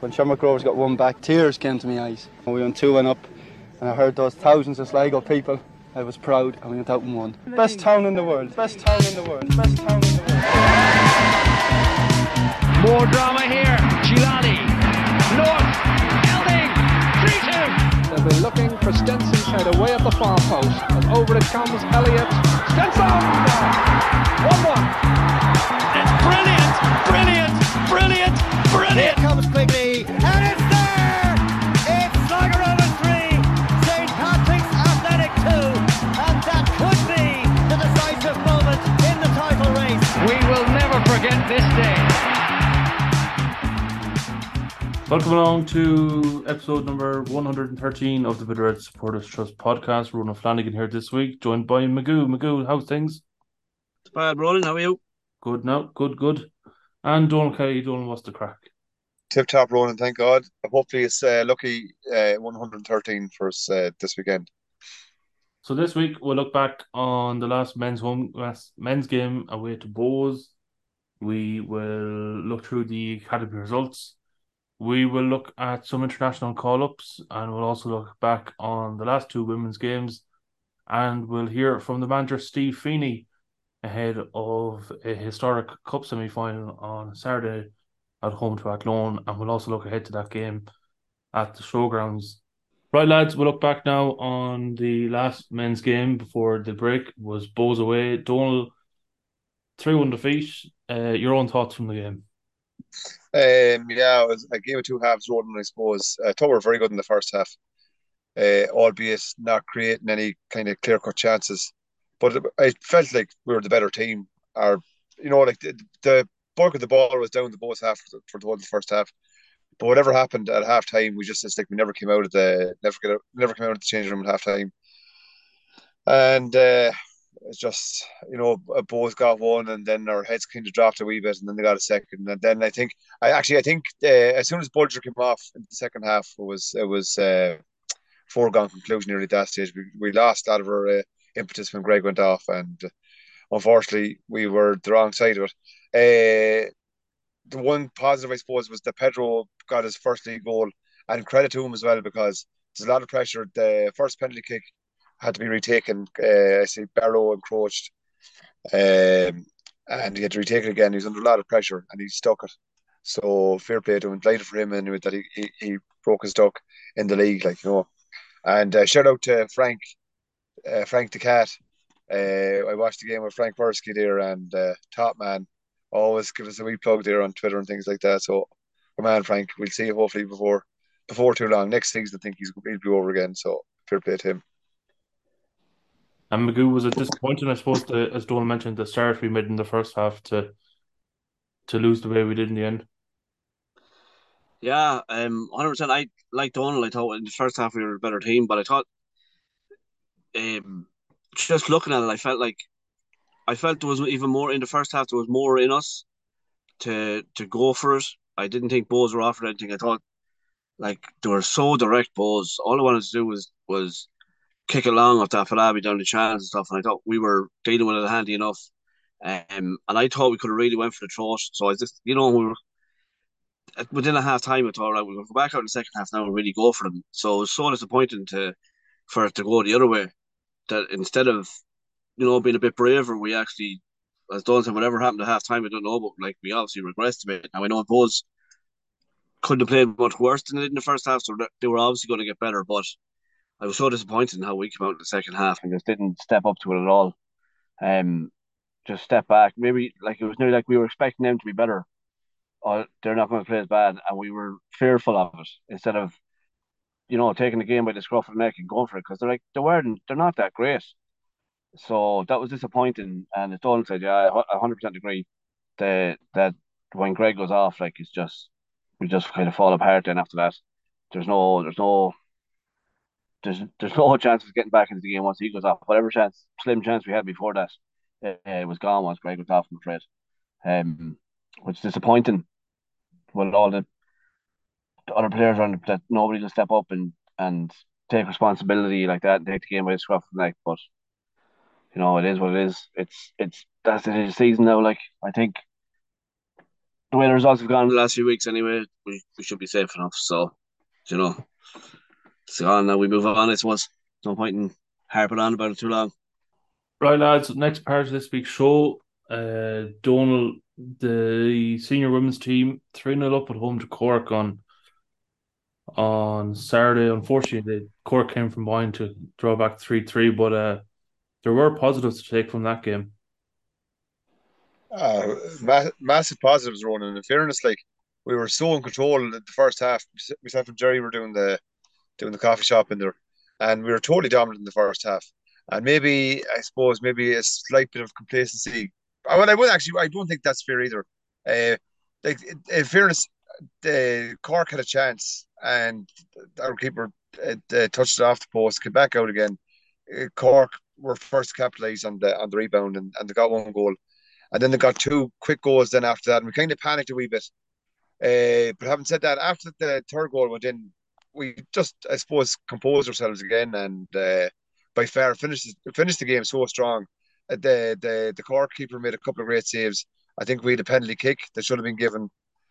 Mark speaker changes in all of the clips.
Speaker 1: When Shamrock got one back, tears came to my eyes. We went 2 1 up, and I heard those thousands of Sligo people. I was proud, and we went out and won. Best town in the world, best town in the world, best town in the world.
Speaker 2: More drama here. Chilani. North. Elding. 3 2.
Speaker 3: They'll be looking for Stenson's head away at the far post. And over it comes Elliott. Stenson! 1 1.
Speaker 2: It's brilliant. Brilliant. Brilliant. Brilliant.
Speaker 4: Here comes Quigley, and it's there! It's Sligo Rovers 3, St. Patrick's Athletic 2, and that could be the decisive moment in the title race.
Speaker 2: We will never forget this day.
Speaker 5: Welcome along to episode number 113 of the Bid Supporters Trust podcast. Ronan Flanagan here this week, joined by Magoo. Magoo, how's things?
Speaker 6: It's Bad rolling, how are you?
Speaker 5: Good now, good, good. And Donald Kelly, Donald, what's the crack?
Speaker 7: Tip top rolling, thank God. Hopefully, it's uh, lucky uh, 113 for us uh, this weekend.
Speaker 5: So this week we'll look back on the last men's home last men's game away to Bohs. We will look through the academy results. We will look at some international call ups and we'll also look back on the last two women's games and we'll hear from the manager Steve Feeney ahead of a historic cup semi final on Saturday at home to Athlone and we'll also look ahead to that game at the showgrounds Right, lads, we'll look back now on the last men's game before the break was Bohs away. Donald, 3 1 defeat. Uh, your own thoughts from the game?
Speaker 7: Um, yeah, it was a game of two halves, Roden, I suppose. Thought we were very good in the first half, uh, albeit not creating any kind of clear cut chances. But I felt like we were the better team. Our, you know, like the, the bulk of the ball was down the Bohs half for the, for the whole first half. But whatever happened at half time, we just it's like we never came out of the never get out, never came out of the changing room at half time. And uh, it's just you know Bohs got one, and then our heads kind of dropped a wee bit, and then they got a second, and then I think I actually I think uh, as soon as Bulger came off in the second half, it was it was uh, foregone conclusion at that stage. We, we lost out of our uh, impetus when Greg went off, and unfortunately we were the wrong side of it. Uh, the one positive, I suppose, was that Pedro got his first league goal, and credit to him as well because there's a lot of pressure. At the first penalty kick had to be retaken. Uh, I see Barrow encroached, um, and he had to retake it again. He was under a lot of pressure, and he stuck it. So fair play to him. Delighted for him anyway that he, he, he broke his duck in the league, like you know. And uh, shout out to Frank, uh, Frank the cat. Uh, I watched the game with Frank Bursky there, and uh, top man always give us a wee plug there on Twitter and things like that. So, man, Frank, we'll see you hopefully before before too long. Next season, I think he's he'll be over again. So, fair play to him.
Speaker 5: And Magoo was it disappointing, I suppose, to, as Donald mentioned, the start we made in the first half to to lose the way we did in the end.
Speaker 6: Yeah, um, hundred percent. I like Donald. I thought in the first half we were a better team, but I thought, um, just looking at it, I felt like I felt there was even more in the first half. There was more in us to to go for it. I didn't think Bohs were offering anything. I thought like they were so direct Bohs. All I wanted to do was was kick along with that Falabi down the channels and stuff. And I thought we were dealing with it handy enough. Um, and I thought we could have really went for the throat. So I just, you know, we were within a half time. I thought, right, to go back out in the second half now and really go for them. So it was so disappointing to for it to go the other way. That instead of you know, being a bit braver, we actually, as Don said, whatever happened at half time, I don't know, but like we obviously regressed a bit. Now I know Bohs couldn't have played much worse than they did in the first half, so they were obviously going to get better. But I was so disappointed in how we came out in the second half and just didn't step up to it at all. Um, just step back. Maybe like it was nearly like we were expecting them to be better. Or they're not going to play as bad, and we were fearful of it instead of, you know, taking the game by the scruff of the neck and going for it because they're like they weren't. They're not that great. So that was disappointing. And as Donald said, yeah, I 100% agree that, that when Greg goes off, like, it's just, we just kind of fall apart then after that. There's no, there's no, there's, there's no chance of getting back into the game once he goes off. Whatever chance, slim chance we had before that, uh, it was gone once Greg was off, I'm afraid. Um, which is disappointing with all the, the other players around that nobody will step up and, and take responsibility like that and take the game by the scruff of the neck. But you know, it is what it is. It's it's that's the season now. Like I think the way the results have gone the last few weeks, anyway, we, we should be safe enough. So, you know, it's gone now. We move on. I suppose no point in harping on about it too long.
Speaker 5: Right, lads. Next part of this week's show, uh, Donal, the senior women's team, three 0 up at home to Cork on on Saturday. Unfortunately, Cork came from behind to draw back three three, but uh, there were positives to take from that game.
Speaker 7: Uh, ma- massive positives, Ronan. In fairness, like we were so in control in the first half. We, myself and Jerry were doing the doing the coffee shop in there, and we were totally dominant in the first half. And maybe I suppose maybe a slight bit of complacency. Well, I would actually. I don't think that's fair either. Uh, like in fairness, the Cork had a chance, and our keeper uh, uh, touched it off the post, came back out again. Uh, Cork were first to capitalise on the on the rebound, and, and they got one goal, and then they got two quick goals. Then after that, and we kind of panicked a wee bit. Uh, but having said that, after the third goal went in, we just, I suppose, composed ourselves again, and uh, by far finished finished the game so strong. Uh, the the the Cork keeper made a couple of great saves. I think we had a penalty kick that should have been given.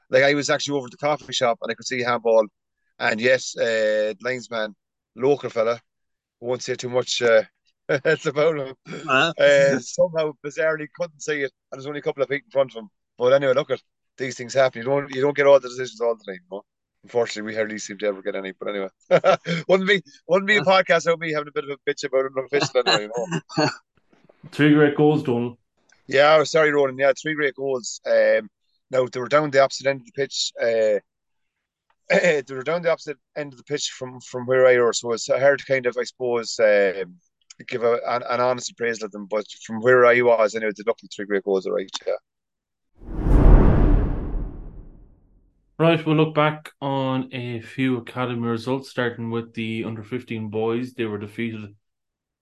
Speaker 7: Like I was actually over at the coffee shop and I could see handball, and yes, uh, linesman, local fella, won't say too much. Uh, it's about him.
Speaker 6: Uh-huh.
Speaker 7: Uh, somehow bizarrely couldn't see it, and there's only a couple of feet in front of him. But anyway, look at these things happen. You don't you don't get all the decisions all the time. You know? Unfortunately, we hardly seem to ever get any. But anyway, wouldn't be wouldn't be a podcast without me having a bit of a bitch about an official anyway. You know?
Speaker 5: Three great goals, Donal.
Speaker 7: Yeah, I was sorry, Ronan. Yeah, three great goals. Um, now they were down the opposite end of the pitch. Uh, they were down the opposite end of the pitch from from where I was, so it's hard to kind of, I suppose, um, give a, an, an honest appraisal of them. But from where I was, I anyway, they looked like three great goals, right? Yeah.
Speaker 5: Right, we'll look back on a few academy results, starting with the under 15 boys. They were defeated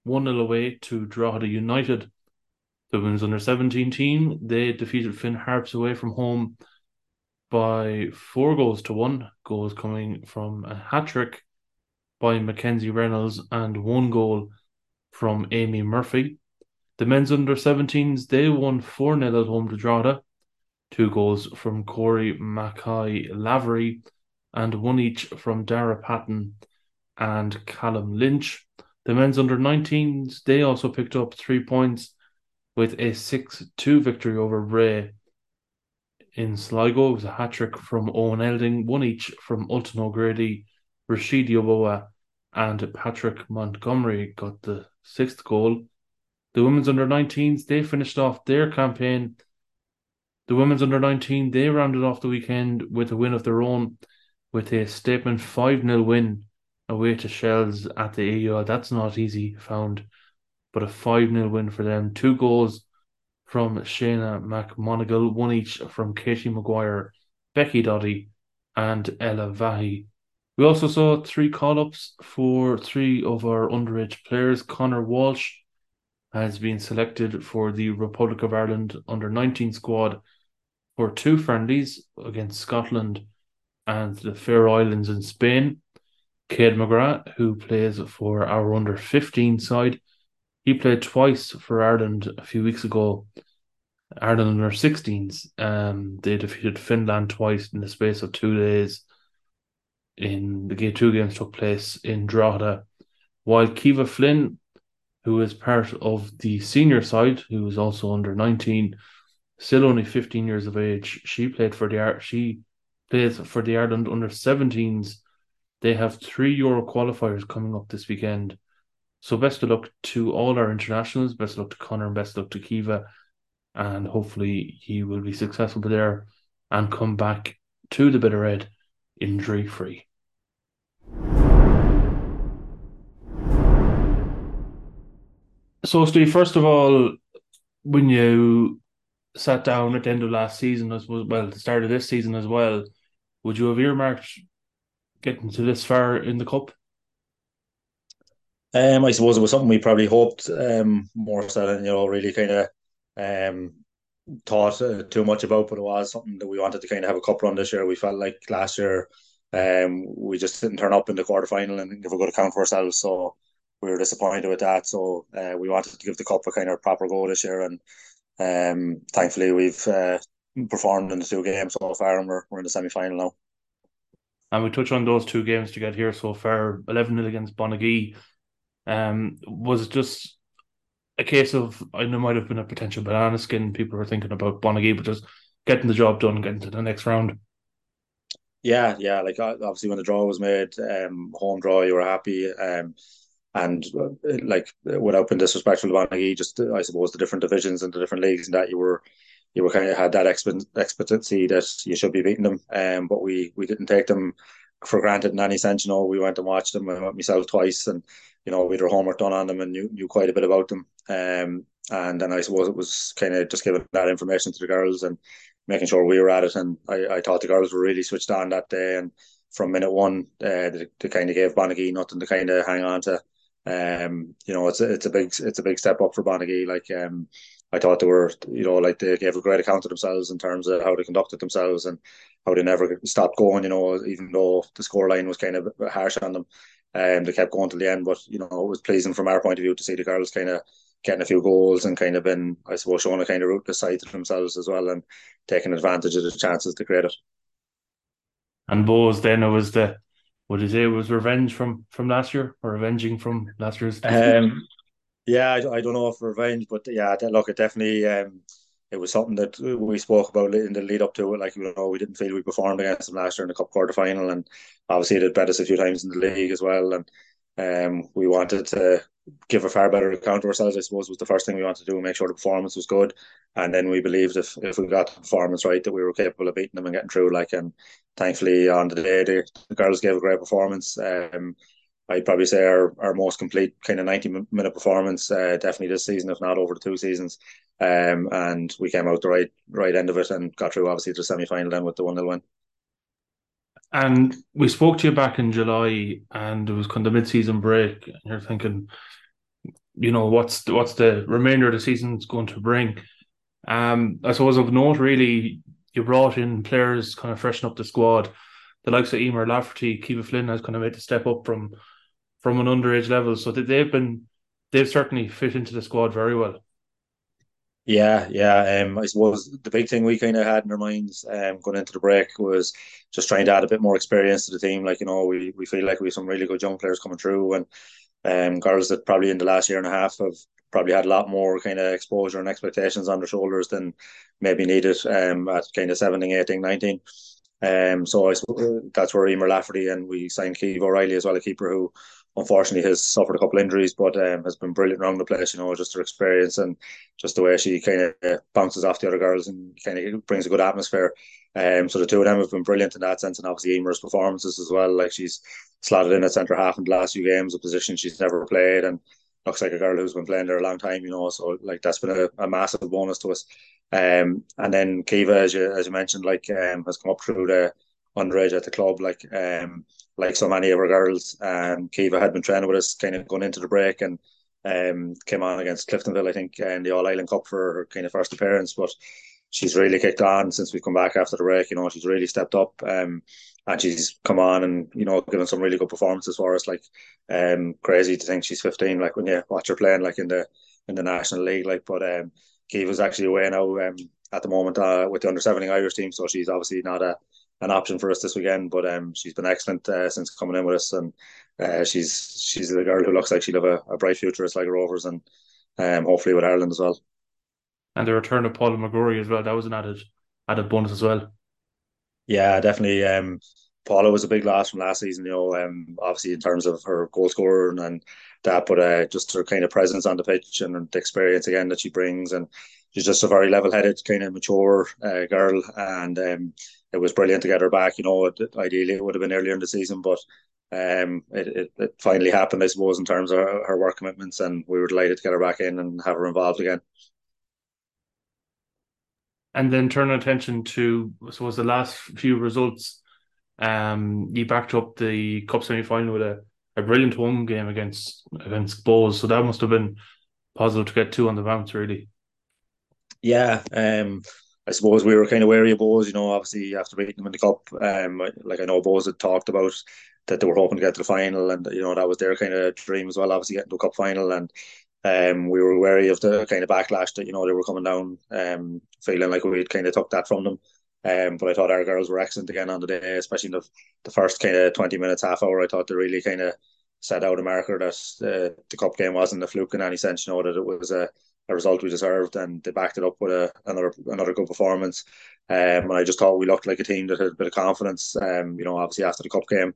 Speaker 5: 1 0 away to Drogheda United. The women's under 17 team, they defeated Finn Harps away from home by four goals to one. Goals coming from a hat trick by Mackenzie Reynolds and one goal from Amy Murphy. The men's under 17s, they won 4 0 at home to Drogheda. Two goals from Corey Mackay Lavery and one each from Dara Patton and Callum Lynch. The men's under 19s, they also picked up three points with a 6 2 victory over Bray in Sligo. It was a hat trick from Owen Elding, one each from Ulton O'Grady, Rashid Yoboa, and Patrick Montgomery got the sixth goal. The women's under 19s, they finished off their campaign. The women's under 19, they rounded off the weekend with a win of their own with a statement 5 0 win away to Shells at the AUL. That's not easy found, but a 5 0 win for them. Two goals from Shayna McMonigal, one each from Katie Maguire, Becky Doddy, and Ella Vahi. We also saw three call ups for three of our underage players. Connor Walsh has been selected for the Republic of Ireland under 19 squad for two friendlies against Scotland and the Faroe Islands in Spain. Cade McGrath, who plays for our under 15 side, he played twice for Ireland a few weeks ago. Ireland under 16s, um, they defeated Finland twice in the space of two days. In the two games took place in Drogheda, while Kiva Flynn, who is part of the senior side, who is also under 19, still only 15 years of age. She played for the she plays for the Ireland under 17s. They have three Euro qualifiers coming up this weekend. So best of luck to all our internationals. Best of luck to Connor and best of luck to Kiva. And hopefully he will be successful there and come back to the Bit O' Red injury free. So Steve, first of all, when you sat down at the end of last season, as well, the start of this season as well, would you have earmarked getting to this far in the cup?
Speaker 8: Um, I suppose it was something we probably hoped um, more so than you know really kind of um, thought uh, too much about, but it was something that we wanted to kind of have a cup run this year. We felt like last year um, we just didn't turn up in the quarter final and give a good account for ourselves, so we were disappointed with that. So uh, we wanted to give the cup a kind of proper go this year, and um, thankfully we've uh, performed in the two games so far, and we're, we're in the semi final now.
Speaker 5: And we touch on those two games to get here so far 11 0 against Bonagee. Um, was it just a case of, I know might have been a potential banana skin. People were thinking about Bonagee, but just getting the job done, getting to the next round.
Speaker 8: Yeah, yeah. Like obviously, when the draw was made, um, home draw, you were happy. Um, and uh, like without being disrespectful to Bonagee, just I suppose the different divisions and the different leagues and that you were you were kind of had that expectancy that you should be beating them. Um, but we we didn't take them for granted in any sense. You know, we went and watched them. I went myself twice, and you know, we had our homework done on them and knew, knew quite a bit about them. Um, and then I suppose it was kind of just giving that information to the girls and making sure we were at it. And I, I thought the girls were really switched on that day. And from minute one, uh, they, they kind of gave Bonagee nothing to kind of hang on to. Um, you know, it's a, it's a big it's a big step up for Bonagee. Like um, I thought they were, you know, like they gave a great account of themselves in terms of how they conducted themselves and how they never stopped going. You know, even though the scoreline was kind of harsh on them, um, they kept going to the end. But you know, it was pleasing from our point of view to see the girls kind of getting a few goals and kind of been, I suppose, showing a kind of ruthless side to themselves as well and taking advantage of the chances to create it.
Speaker 5: And Bohs, then it was the what is it? it was revenge from from last year or avenging from last year's.
Speaker 8: Um, yeah, I, I don't know if revenge, but yeah, look, it definitely um, it was something that we spoke about in the lead up to it. Like you know, we didn't feel we performed against them last year in the cup quarter final, and obviously it had bet us a few times in the league as well. And um, we wanted to give a far better account of ourselves. I suppose was the first thing we wanted to do, make sure the performance was good, and then we believed if if we got the performance right, that we were capable of beating them and getting through. Like, and thankfully on the day, the, the girls gave a great performance. Um, I'd probably say our, our most complete kind of 90 minute performance, uh, definitely this season, if not over the two seasons. Um, and we came out the right right end of it and got through obviously to the semi final then with the 1 0 win.
Speaker 5: And we spoke to you back in July, and it was kind of mid season break, and you're thinking, you know, what's the, what's the remainder of the season's going to bring? Um, I suppose of note, really, you brought in players kind of freshen up the squad. The likes of Emer Lafferty, Kiva Flynn has kind of made a step up from from an underage level, so that they've been they've certainly fit into the squad very well.
Speaker 8: Yeah, yeah. Um, I suppose the big thing we kind of had in our minds um, going into the break was just trying to add a bit more experience to the team. Like you know, we, we feel like we have some really good young players coming through, and um, girls that probably in the last year and a half have probably had a lot more kind of exposure and expectations on their shoulders than maybe needed um, at kind of 17, 18, 19. Um, so I that's where Emer Lafferty and we signed Keith O'Reilly as well, a keeper who unfortunately has suffered a couple injuries, but um, has been brilliant around the place. You know, just her experience and just the way she kind of bounces off the other girls and kind of brings a good atmosphere. Um, so the two of them have been brilliant in that sense, and obviously Emer's performances as well. Like she's slotted in at centre half in the last few games, a position she's never played, and looks like a girl who's been playing there a long time. You know, so like that's been a, a massive bonus to us. Um, and then Kiva, as you as you mentioned, like um, has come up through the underage at the club, like um, like so many of our girls. Um, Kiva had been training with us, kind of going into the break, and um, came on against Cliftonville, I think, in the All Ireland Cup for her kind of first appearance. But she's really kicked on since we've come back after the break. You know, she's really stepped up. Um, and she's come on and you know given some really good performances for us. Like, um, crazy to think she's 15. Like when you watch her playing, like in the in the national league. Like, but um, Kiva's actually away now um at the moment uh, with the under 17 Irish team, so she's obviously not a an option for us this weekend. But um, she's been excellent uh, since coming in with us, and uh, she's she's a girl who looks like she'll have a, a bright future as like Rovers, and um, hopefully with Ireland as well.
Speaker 5: And the return of Paula McGrory as well. That was an added added bonus as well.
Speaker 8: Yeah, definitely. Um, Paula was a big loss from last season. You know, um, obviously in terms of her goal scorer and, and that, but uh, just her kind of presence on the pitch and the experience again that she brings, and she's just a very level-headed, kind of mature uh, girl, and um, it was brilliant to get her back. You know, it, ideally it would have been earlier in the season, but um, it, it, it finally happened, I suppose, in terms of her, her work commitments, and we were delighted to get her back in and have her involved again.
Speaker 5: And then turn attention to, so was the last few results. Um, you backed up the cup semi final with a, a brilliant home game against against Bohs, so that must have been positive to get two on the bounce, really.
Speaker 8: Yeah, um, I suppose we were kind of wary of Bohs, you know, obviously after beating them in the cup. Um, like I know Bohs had talked about that they were hoping to get to the final, and you know that was their kind of dream as well. Obviously getting to a cup final, and um, we were wary of the kind of backlash that you know they were coming down, um, feeling like we'd kind of took that from them. Um, but I thought our girls were excellent again on the day, especially in the, the first kind of 20 minutes, half hour. I thought they really kind of set out a marker that uh, the cup game wasn't a fluke in any sense, you know, that it was a, a result we deserved and they backed it up with a, another another good performance. Um, and I just thought we looked like a team that had a bit of confidence, um, you know, obviously after the cup game.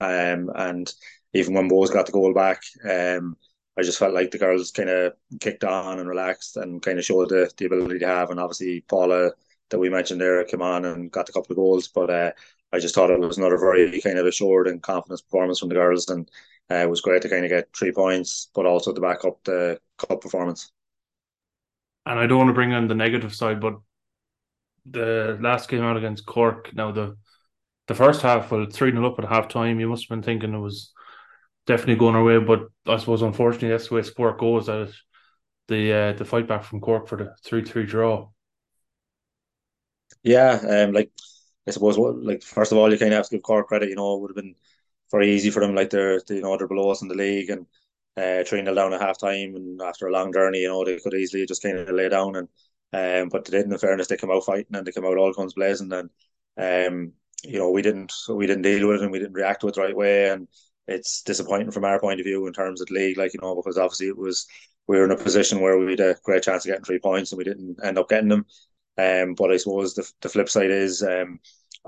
Speaker 8: Um, and even when Bohs got the goal back, um, I just felt like the girls kind of kicked on and relaxed and kind of showed the, the ability to have. And obviously, Paula that we mentioned there came on and got a couple of goals. But uh, I just thought it was another very kind of assured and confident performance from the girls, and uh, it was great to kind of get three points, but also to back up the cup performance.
Speaker 5: And I don't want to bring in the negative side, but the last game out against Cork, now the the first half, well, three 0 up at half time. You must have been thinking it was definitely going our way, but I suppose unfortunately that's the way sport goes. That the uh, the fight back from Cork for the three three draw.
Speaker 8: Yeah, um, like I suppose what like first of all you kind of have to give Cork credit. You know, it would have been very easy for them. Like they're they, you know they're below us in the league and uh, three 0 down at half time, and after a long journey, you know they could easily just kind of lay down and um, but they didn't. In fairness, they came out fighting and they came out all guns blazing, and um, you know we didn't we didn't deal with it and we didn't react to it the right way, and it's disappointing from our point of view in terms of the league, like you know because obviously it was we were in a position where we had a great chance of getting three points and we didn't end up getting them. Um, but I suppose the, the flip side is um,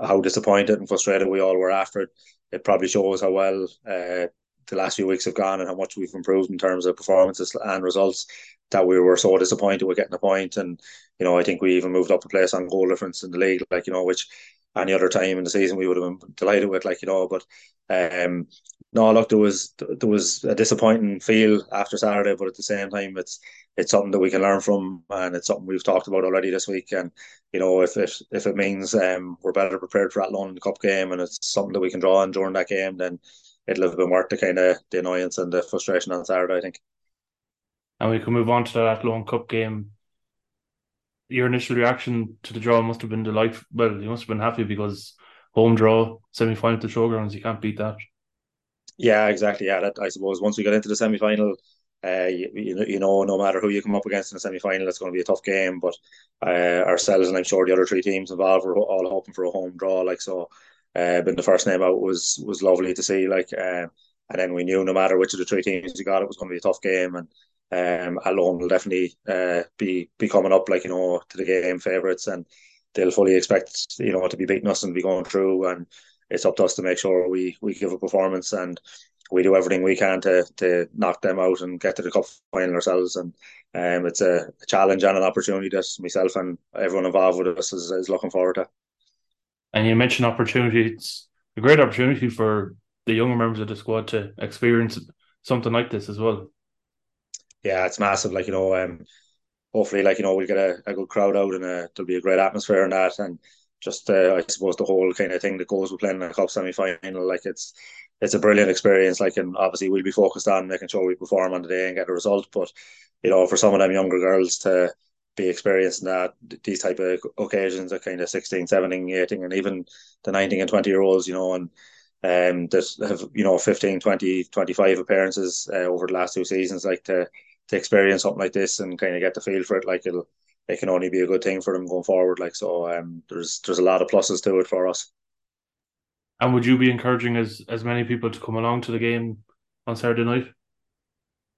Speaker 8: how disappointed and frustrated we all were after it. It probably shows how well uh, the last few weeks have gone and how much we've improved in terms of performances and results that we were so disappointed with getting a. And, you know, I think we even moved up a place on goal difference in the league, like, you know, which any other time in the season we would have been delighted with, like, you know, but um no, look, there was there was a disappointing feel after Saturday, but at the same time, it's it's something that we can learn from, and it's something we've talked about already this week. And you know, if it if it means um, we're better prepared for that Athlone Cup game, and it's something that we can draw on during that game, then it'll have been worth the kind of the annoyance and the frustration on Saturday. I think.
Speaker 5: And we can move on to that Athlone Cup game. Your initial reaction to the draw must have been delightful. Well, you must have been happy because home draw, semi final to showgrounds, you can't beat that.
Speaker 8: Yeah, exactly. Yeah, that I suppose once we get into the semi final, uh, you, you know, no matter who you come up against in the semi final, it's going to be a tough game. But uh, ourselves and I'm sure the other three teams involved were all hoping for a home draw. Like so, uh, but the first name out was was lovely to see. Like, uh, and then we knew no matter which of the three teams you got, it was going to be a tough game. And um, Athlone will definitely uh, be be coming up like you know to the game favourites, and they'll fully expect you know to be beating us and be going through. And it's up to us to make sure we we give a performance and we do everything we can to to knock them out and get to the cup final ourselves. And um, it's a, a challenge and an opportunity that myself and everyone involved with us is, is looking forward to.
Speaker 5: And you mentioned opportunity. It's a great opportunity for the younger members of the squad to experience something like this as well.
Speaker 8: Yeah, it's massive. Like you know, um, hopefully, like you know, we'll get a, a good crowd out and a, there'll be a great atmosphere in that. And just uh, I suppose the whole kind of thing that goes with playing in a cup semi final, like it's it's a brilliant experience. Like, and obviously we'll be focused on making sure we perform on the day and get a result. But you know, for some of them younger girls to be experiencing that these type of occasions at kind of 16, 17, 18, and even the 19 and 20 year olds, you know, and um, that have you know 15, 20, 25 appearances uh, over the last two seasons, like to to experience something like this and kind of get the feel for it, like it'll it can only be a good thing for them going forward. Like so, um, there's there's a lot of pluses to it for us.
Speaker 5: And would you be encouraging as as many people to come along to the game on Saturday night?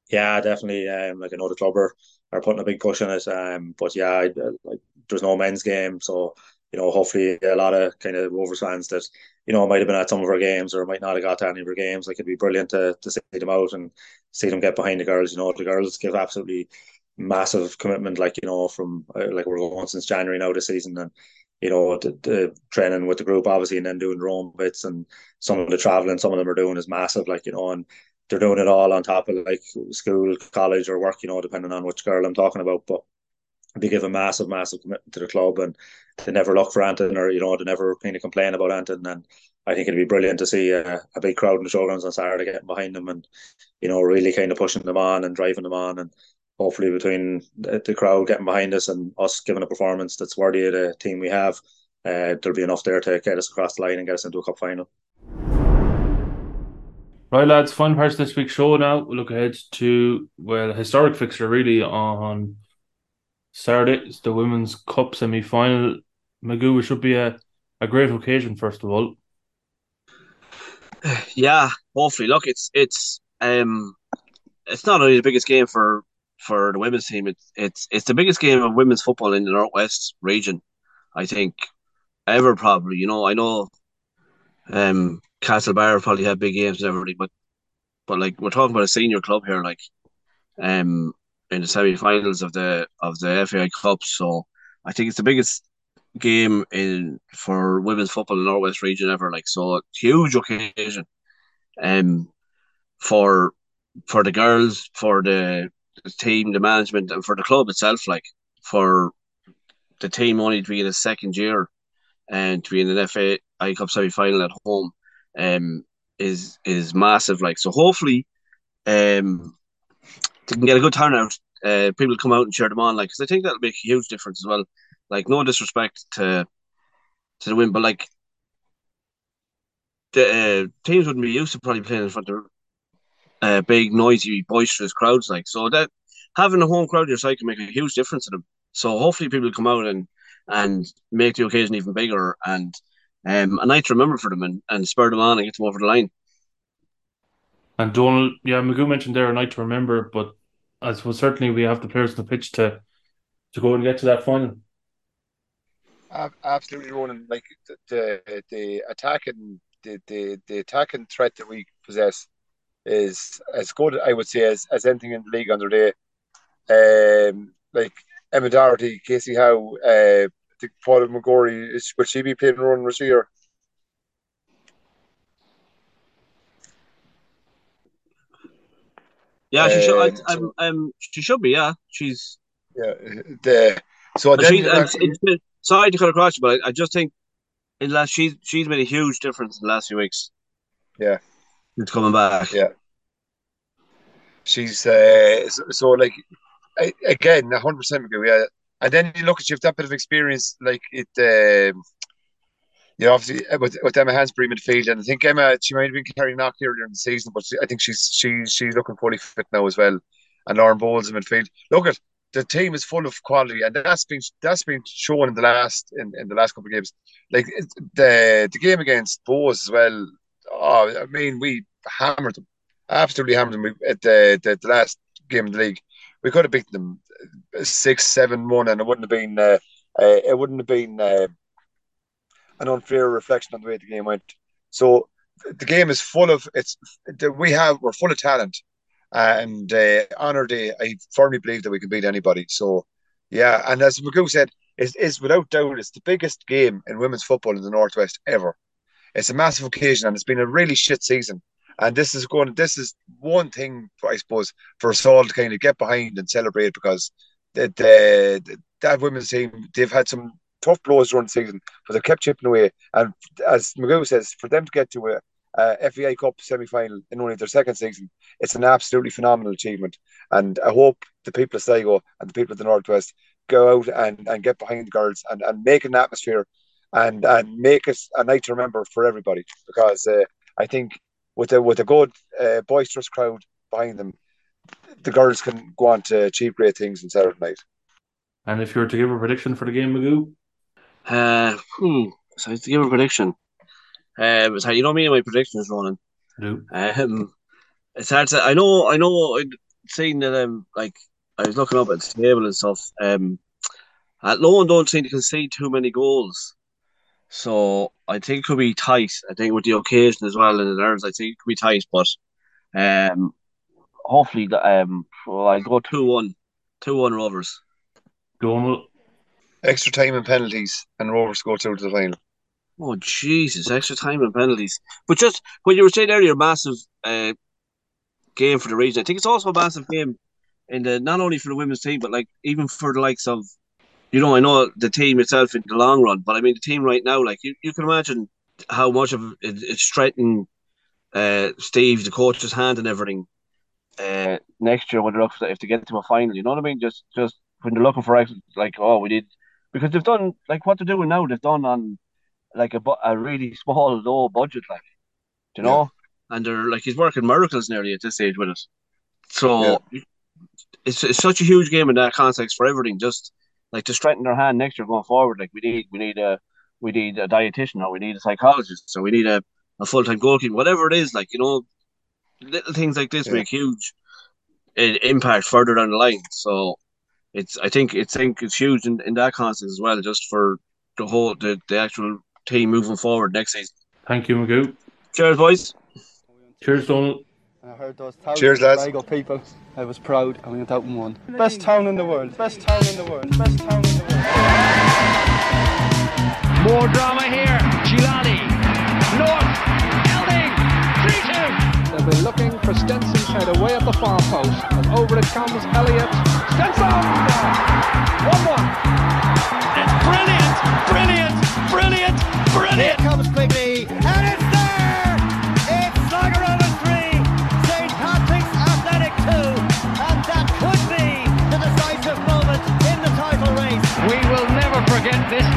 Speaker 8: Yeah, definitely. Um, like I know the club are, are putting a big push on it. Um, but yeah, I, like there's no men's game, so you know, hopefully a lot of kind of Rovers fans that you know might have been at some of our games or might not have got to any of our games. Like it'd be brilliant to to see them out and see them get behind the girls. You know, the girls give absolutely massive commitment. Like you know, from uh, like we're going since January now this season, and you know the, the training with the group obviously, and then doing their own bits, and some of the traveling some of them are doing is massive. Like you know, and they're doing it all on top of like school, college, or work. You know, depending on which girl I'm talking about, but they give a massive, massive commitment to the club, and they never look for Anton, or you know, they never kind of complain about Anton. And I think it'd be brilliant to see a, a big crowd in the showgrounds on Saturday getting behind them, and you know, really kind of pushing them on and driving them on, and hopefully between the, the crowd getting behind us and us giving a performance that's worthy of the team we have, uh, there'll be enough there to get us across the line and get us into a cup final.
Speaker 5: Right, lads, fun part of this week's show now. We'll look ahead to, well, historic fixture really on Saturday. It's the Women's Cup semi final. Magoo, it should be a, a great occasion, first of all.
Speaker 6: Yeah, hopefully. Look, it's it's um it's not only the biggest game for for the women's team. It's it's it's the biggest game of women's football in the northwest region. I think ever probably. You know, I know um Castlebar probably have big games and everything, but but like we're talking about a senior club here, like um in the semi-finals of the of the FAI Cup. So I think it's the biggest game in for women's football in the Northwest region ever. Like so, a huge occasion, um, for for the girls, for the, the team, the management, and for the club itself. Like for the team only to be in a second year and to be in an FA Cup semi final at home, um, is is massive. Like so, hopefully, um, they can get a good turnout. Uh, people come out and cheer them on, like because I think that'll make a huge difference as well. Like no disrespect to to the win, but like the uh, teams wouldn't be used to probably playing in front of uh, big, noisy, boisterous crowds. Like so that having a home crowd your side can make a huge difference to them. So hopefully people come out and and make the occasion even bigger and um, a night to remember for them and, and spur them on and get them over the line.
Speaker 5: And Donald, yeah, Magoo mentioned there a night to remember, but I suppose certainly we have the players on the pitch to to go and get to that final.
Speaker 7: Absolutely, Ronan. Like the the, the attacking the, the the attacking threat that we possess is as good, I would say, as, as anything in the league under day. Um, like Emma Doherty, Casey Howe, uh, Think Paula McGrory, is, will she be playing Ronan Rasheer?
Speaker 6: Yeah, she should. I, I'm, she should be. Yeah, she's.
Speaker 7: Yeah, the so then
Speaker 6: she,
Speaker 7: you
Speaker 6: and
Speaker 7: actually-
Speaker 6: been, sorry to cut across you, but I, I just think in last she's she's made a huge difference in the last few weeks.
Speaker 7: Yeah.
Speaker 6: It's coming back.
Speaker 7: Yeah. she's uh, so, so like I, again, hundred percent agree. Yeah, and then you look at you have that bit of experience, like it. Um, you know, obviously uh, with, with Emma Hansbury midfield, and I think Emma she might have been carrying knock earlier in the season, but I think she's she's she's looking fully fit now as well. And Lauren Bowles in midfield. Look at the team is full of quality, and that's been that's been shown in the last in, in the last couple of games. Like the the game against Bohs as well. Oh, I mean, we hammered them, absolutely hammered them. At the, the the last game of the league, we could have beaten them six, seven, one, and it wouldn't have been uh, uh, it wouldn't have been uh, an unfair reflection on the way the game went. So the game is full of it's we have we're full of talent, and uh, on our day, I firmly believe that we can beat anybody. So yeah, and as Magoo said, is is without doubt it's the biggest game in women's football in the northwest ever. It's a massive occasion, and it's been a really shit season. And this is going. This is one thing, I suppose, for us all to kind of get behind and celebrate because the, the, that women's team they've had some tough blows during the season, but they've kept chipping away. And as Magoo says, for them to get to a, a FAI Cup semi final in only their second season, it's an absolutely phenomenal achievement. And I hope the people of Sligo and the people of the Northwest go out and, and get behind the girls and, and make an atmosphere and and make it a night to remember for everybody because uh, I think with a with a good uh, boisterous crowd behind them, the girls can go on to achieve great things on Saturday night.
Speaker 5: And if you were to give a prediction for the game, Magoo,
Speaker 6: Uh, hmm. So I have to give a prediction. Um, so you know me and my predictions, Ronan.
Speaker 5: do
Speaker 6: Um, it's hard to. I know. I know. I'd seen that. Um, like I was looking up at the table and stuff. Um, Athlone don't seem to concede too many goals, so I think it could be tight. I think with the occasion as well and the nerves, I think it could be tight. But um, hopefully, the- um, well, I go two one, two one Rovers.
Speaker 5: Donald,
Speaker 7: Extra time and penalties, and Rovers go through to the final.
Speaker 6: Oh Jesus! Extra time and penalties. But just when you were saying earlier, massive uh, game for the region. I think it's also a massive game in the not only for the women's team, but like even for the likes of, you know, I know the team itself in the long run, but I mean the team right now. Like you, you can imagine how much of it, it's strengthening uh, Steve, the coach's hand, and everything. Uh, next year when they're up if they get to a final, you know what I mean? Just just when they're looking for like oh we did because they've done like what they're doing now. They've done on like a a really small low budget, like you know. and they're like he's working miracles nearly at this stage with us. So it's it's such a huge game in that context for everything. Just like to strengthen their hand next year going forward. Like we need we need a we need a dietitian or we need a psychologist. So we need a, a full time goalkeeper, whatever it is. Like you know, little things like this
Speaker 7: Yeah.
Speaker 6: make huge eh, impact further down the line. So it's I think it's think it's huge in, in that context as well, just for the whole the, the actual team moving forward next season.
Speaker 5: Thank you, Magoo.
Speaker 6: Cheers, boys.
Speaker 5: Cheers, Donald.
Speaker 1: And I heard those thousands
Speaker 7: Cheers,
Speaker 1: of
Speaker 7: lads.
Speaker 1: Sligo people. I was proud and we went out and won. Best town in the world. Best town in the world. Best town in the world.
Speaker 2: More drama here. Gilani. North.
Speaker 3: Crosby looking for Stenson's head away at the far post. And over it comes Elliott. Stenson! 1-1. It's
Speaker 2: brilliant, brilliant, brilliant, brilliant.
Speaker 4: Here comes Quigley. And it's there! It's Sligo Rovers 3, St. Patrick's Athletic 2. And that could be the decisive moment in the title race.
Speaker 2: We will never forget this